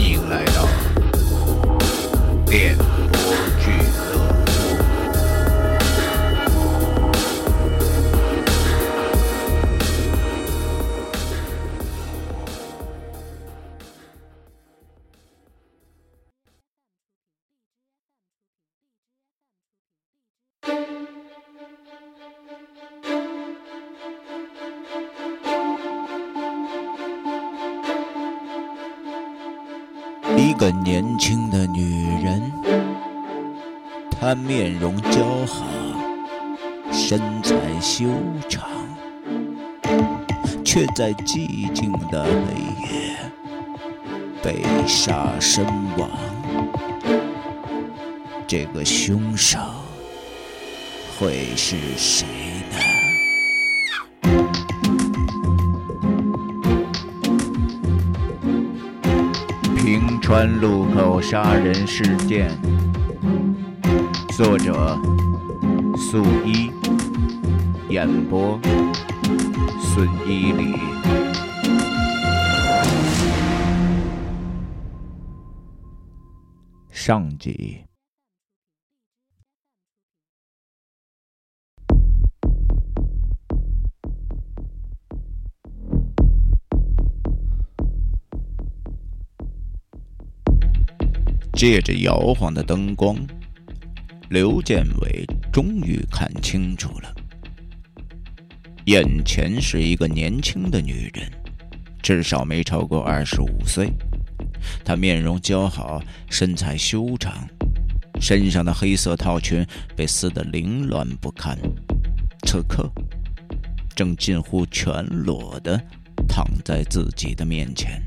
you. 一个年轻的女人，她面容姣好，身材修长，却在寂静的黑夜被杀身亡。这个凶手会是谁呢？川路口杀人事件，作者素衣，演播孙一礼。上集。借着摇晃的灯光，刘建伟终于看清楚了，眼前是一个年轻的女人，至少没超过二十五岁。她面容姣好，身材修长，身上的黑色套裙被撕得凌乱不堪，此刻正近乎全裸的躺在自己的面前。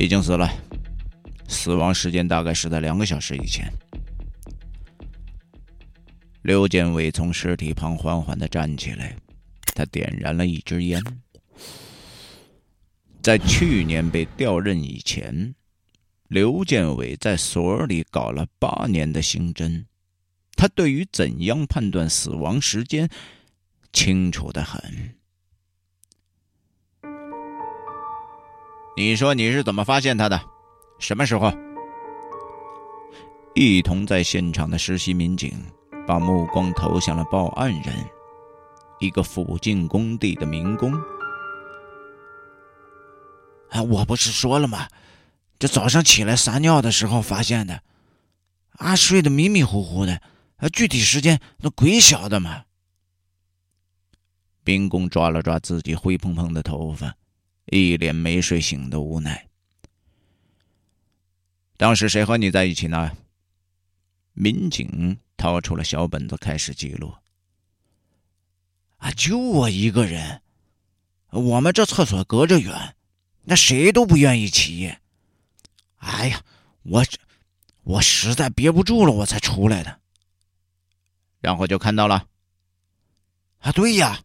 已经死了，死亡时间大概是在两个小时以前。刘建伟从尸体旁缓缓的站起来，他点燃了一支烟。在去年被调任以前，刘建伟在所里搞了八年的刑侦，他对于怎样判断死亡时间清楚的很。你说你是怎么发现他的？什么时候？一同在现场的实习民警把目光投向了报案人，一个附近工地的民工。啊，我不是说了吗？这早上起来撒尿的时候发现的，啊，睡得迷迷糊糊的，啊，具体时间那鬼晓得嘛。民工抓了抓自己灰蓬蓬的头发。一脸没睡醒的无奈。当时谁和你在一起呢？民警掏出了小本子，开始记录。啊，就我一个人。我们这厕所隔着远，那谁都不愿意起。哎呀，我我实在憋不住了，我才出来的。然后就看到了。啊，对呀，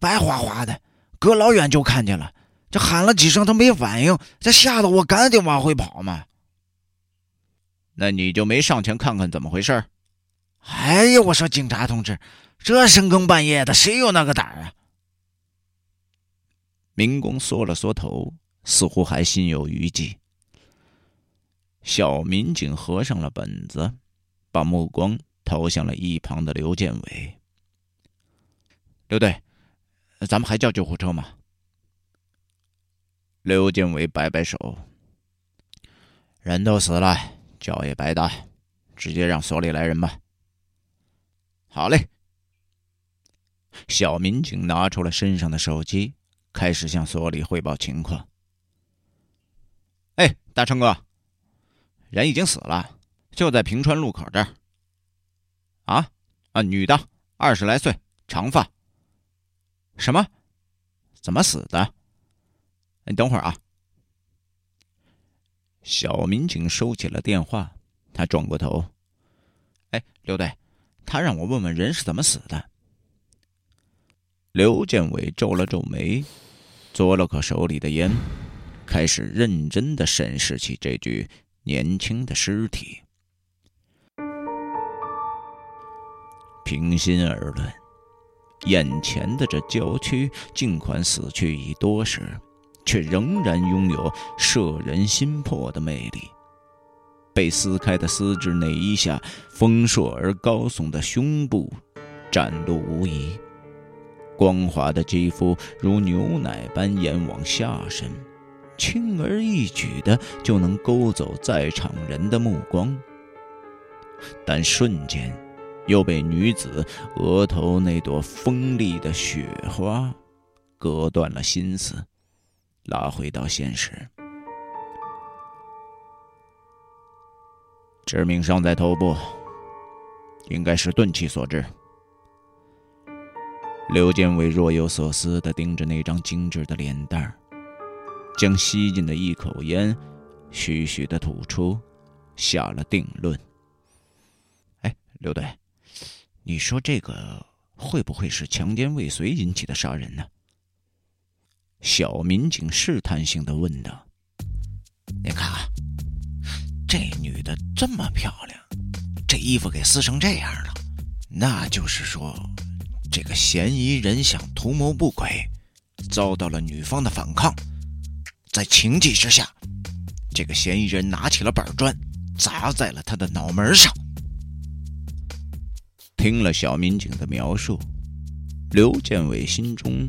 白花花的，隔老远就看见了。这喊了几声，他没反应，这吓得我赶紧往回跑嘛。那你就没上前看看怎么回事？哎呀，我说警察同志，这深更半夜的，谁有那个胆啊？民工缩了缩头，似乎还心有余悸。小民警合上了本子，把目光投向了一旁的刘建伟。刘队，咱们还叫救护车吗？刘建伟摆摆手：“人都死了，叫也白搭，直接让所里来人吧。”好嘞。小民警拿出了身上的手机，开始向所里汇报情况。“哎，大成哥，人已经死了，就在平川路口这儿。啊啊，女的，二十来岁，长发。什么？怎么死的？”你等会儿啊！小民警收起了电话，他转过头：“哎，刘队，他让我问问人是怎么死的。”刘建伟皱了皱眉，嘬了口手里的烟，开始认真的审视起这具年轻的尸体。平心而论，眼前的这郊区尽管死去已多时。却仍然拥有摄人心魄的魅力。被撕开的丝质内衣下，丰硕而高耸的胸部展露无遗，光滑的肌肤如牛奶般延往下身，轻而易举的就能勾走在场人的目光。但瞬间，又被女子额头那朵锋利的雪花割断了心思，拉回到现实。致命伤在头部，应该是钝器所致。刘建伟若有所思地盯着那张精致的脸蛋儿，将吸进的一口烟徐徐地吐出，下了定论。哎，刘队，你说这个会不会是强奸未遂引起的杀人呢？小民警试探性的问道：“你看啊。”这女的这么漂亮，这衣服给撕成这样了，那就是说，这个嫌疑人想图谋不轨，遭到了女方的反抗，在情急之下，这个嫌疑人拿起了板砖，砸在了他的脑门上。听了小民警的描述，刘建伟心中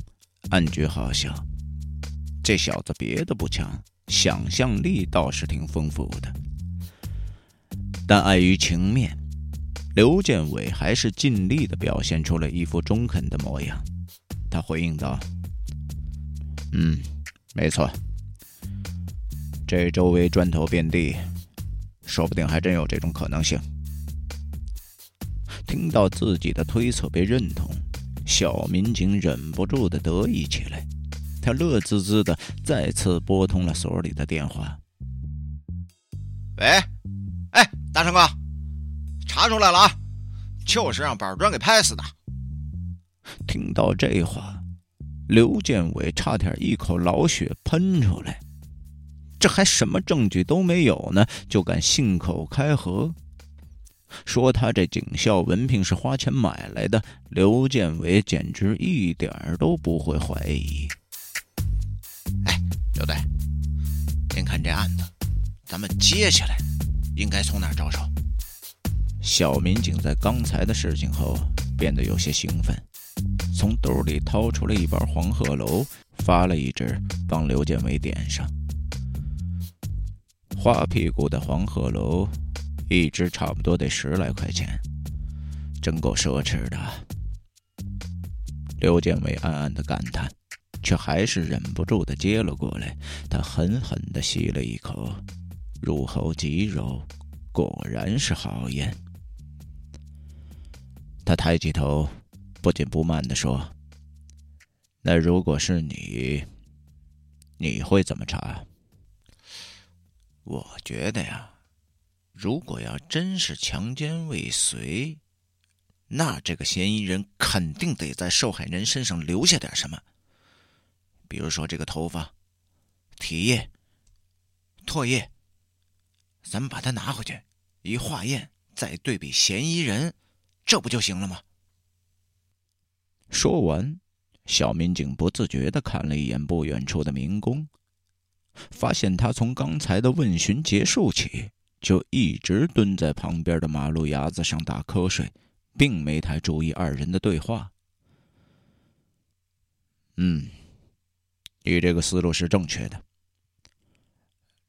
暗觉好笑，这小子别的不强，想象力倒是挺丰富的。但碍于情面，刘建伟还是尽力的表现出了一副中肯的模样。他回应道：“嗯，没错，这周围砖头遍地，说不定还真有这种可能性。”听到自己的推测被认同，小民警忍不住的得意起来。他乐滋滋的再次拨通了所里的电话：“喂。”哎，大成哥，查出来了啊，就是让板砖给拍死的。听到这话，刘建伟差点一口老血喷出来。这还什么证据都没有呢，就敢信口开河，说他这警校文凭是花钱买来的。刘建伟简直一点都不会怀疑。刘队，您看这案子，咱们接下来。应该从哪儿着手？小民警在刚才的事情后变得有些兴奋，从兜里掏出了一包黄鹤楼，发了一支帮刘建伟点上。花屁股的黄鹤楼，一支差不多得十来块钱，真够奢侈的。刘建伟暗暗的感叹，却还是忍不住的接了过来。他狠狠的吸了一口。入喉极柔，果然是好烟。他抬起头，不紧不慢的说：“那如果是你，你会怎么查？”我觉得呀，如果要真是强奸未遂，那这个嫌疑人肯定得在受害人身上留下点什么，比如说这个头发、体液、唾液。咱们把它拿回去，一化验，再对比嫌疑人，这不就行了吗？说完，小民警不自觉的看了一眼不远处的民工，发现他从刚才的问询结束起，就一直蹲在旁边的马路牙子上打瞌睡，并没太注意二人的对话。嗯，你这个思路是正确的。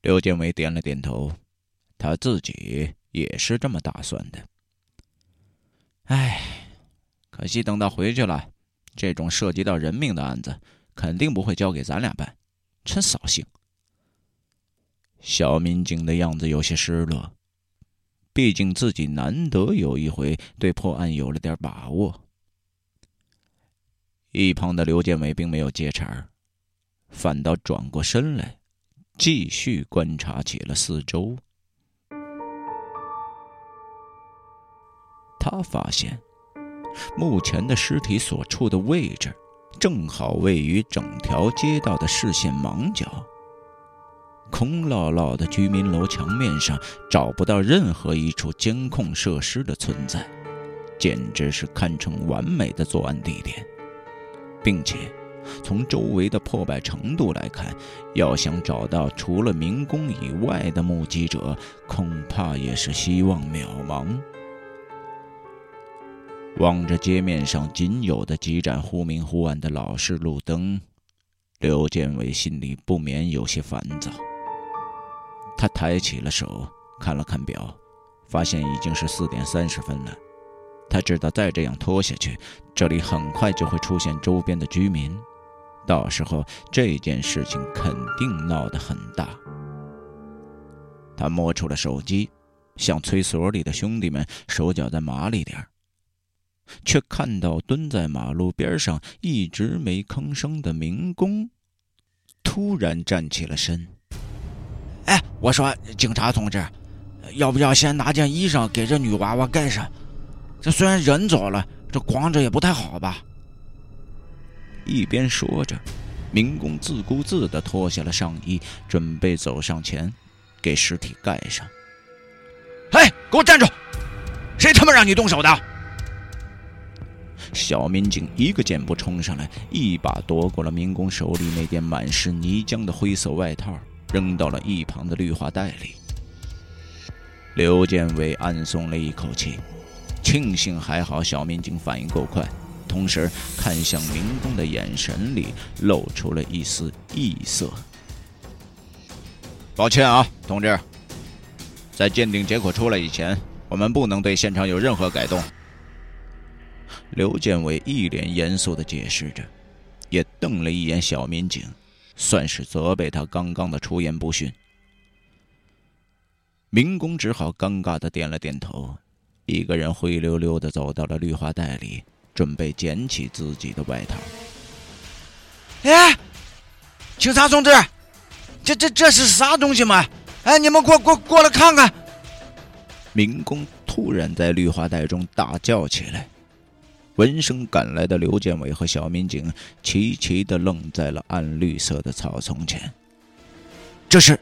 刘建伟点了点头。他自己也是这么打算的。唉，可惜等到回去了，这种涉及到人命的案子，肯定不会交给咱俩办，真扫兴。小民警的样子有些失落，毕竟自己难得有一回对破案有了点把握。一旁的刘建伟并没有接茬反倒转过身来，继续观察起了四周。他发现，目前的尸体所处的位置，正好位于整条街道的视线盲角。空落落的居民楼墙面上找不到任何一处监控设施的存在，简直是堪称完美的作案地点，并且从周围的破败程度来看，要想找到除了民工以外的目击者，恐怕也是希望渺茫。望着街面上仅有的几盏忽明忽暗的老式路灯，刘建伟心里不免有些烦躁。他抬起了手，看了看表，发现已经是四点三十分了。他知道再这样拖下去，这里很快就会出现周边的居民，到时候这件事情肯定闹得很大。他摸出了手机，想催所里的兄弟们手脚再麻利点却看到蹲在马路边上一直没吭声的民工，突然站起了身。哎，我说警察同志，要不要先拿件衣裳给这女娃娃盖上？这虽然人走了，这光着也不太好吧？一边说着，民工自顾自地脱下了上衣，准备走上前给尸体盖上。哎，给我站住！谁他妈让你动手的？小民警一个箭步冲上来，一把夺过了民工手里那件满是泥浆的灰色外套，扔到了一旁的绿化带里。刘建伟暗松了一口气。庆幸还好，小民警反应够快，同时看向民工的眼神里露出了一丝异色。抱歉啊，同志，在鉴定结果出来以前，我们不能对现场有任何改动。刘建伟一脸严肃地解释着，也瞪了一眼小民警，算是责备他刚刚的出言不逊。民工只好尴尬地点了点头。一个人灰溜溜的走到了绿化带里，准备捡起自己的外套。哎，警察同志，这这这是啥东西嘛？哎，你们过过过来看看！民工突然在绿化带中大叫起来。闻声赶来的刘建伟和小民警齐齐的愣在了暗绿色的草丛前。这是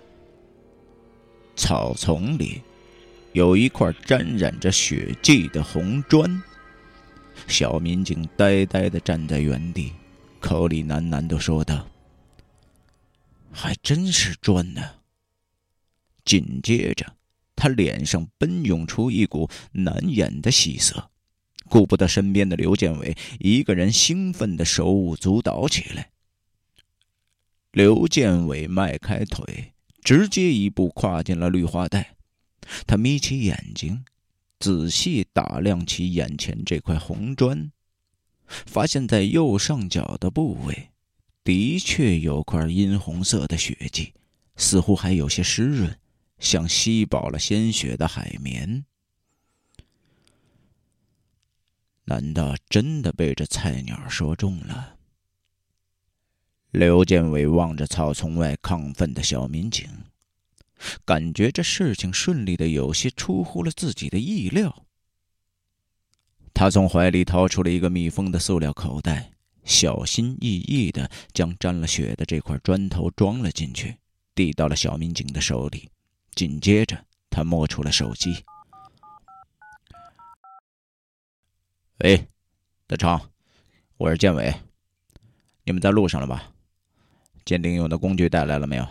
草丛里。有一块沾染着血迹的红砖，小民警呆呆的站在原地，口里喃喃的说道：“还真是砖呢。”紧接着，他脸上奔涌出一股难掩的喜色，顾不得身边的刘建伟，一个人兴奋的手舞足蹈起来。刘建伟迈开腿，直接一步跨进了绿化带。他眯起眼睛，仔细打量起眼前这块红砖，发现在右上角的部位，的确有块殷红色的血迹，似乎还有些湿润，像吸饱了鲜血的海绵。难道真的被这菜鸟说中了？刘建伟望着草丛外亢奋的小民警。感觉这事情顺利的有些出乎了自己的意料。他从怀里掏出了一个密封的塑料口袋，小心翼翼的将沾了血的这块砖头装了进去，递到了小民警的手里。紧接着，他摸出了手机：“喂，德昌，我是建伟，你们在路上了吧？鉴定用的工具带来了没有？”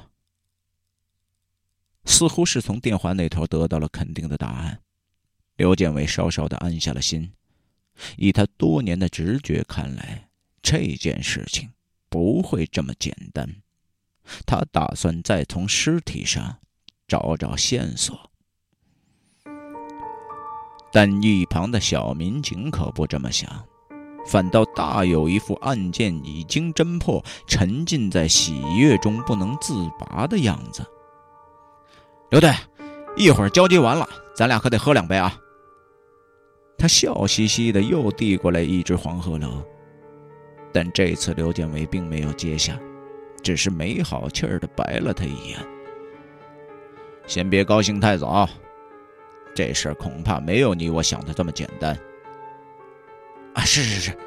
似乎是从电话那头得到了肯定的答案，刘建伟稍稍的安下了心。以他多年的直觉看来，这件事情不会这么简单。他打算再从尸体上找找线索，但一旁的小民警可不这么想，反倒大有一副案件已经侦破，沉浸在喜悦中不能自拔的样子。刘队，一会儿交接完了，咱俩可得喝两杯啊！他笑嘻嘻的又递过来一只黄鹤楼，但这次刘建伟并没有接下，只是没好气儿的白了他一眼。先别高兴太早，这事儿恐怕没有你我想的这么简单。啊，是是是。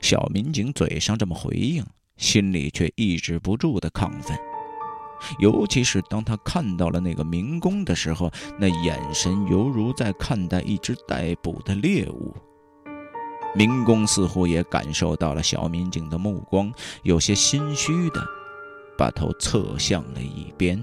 小民警嘴上这么回应，心里却抑制不住的亢奋。尤其是当他看到了那个民工的时候，那眼神犹如在看待一只待捕的猎物。民工似乎也感受到了小民警的目光，有些心虚的把头侧向了一边。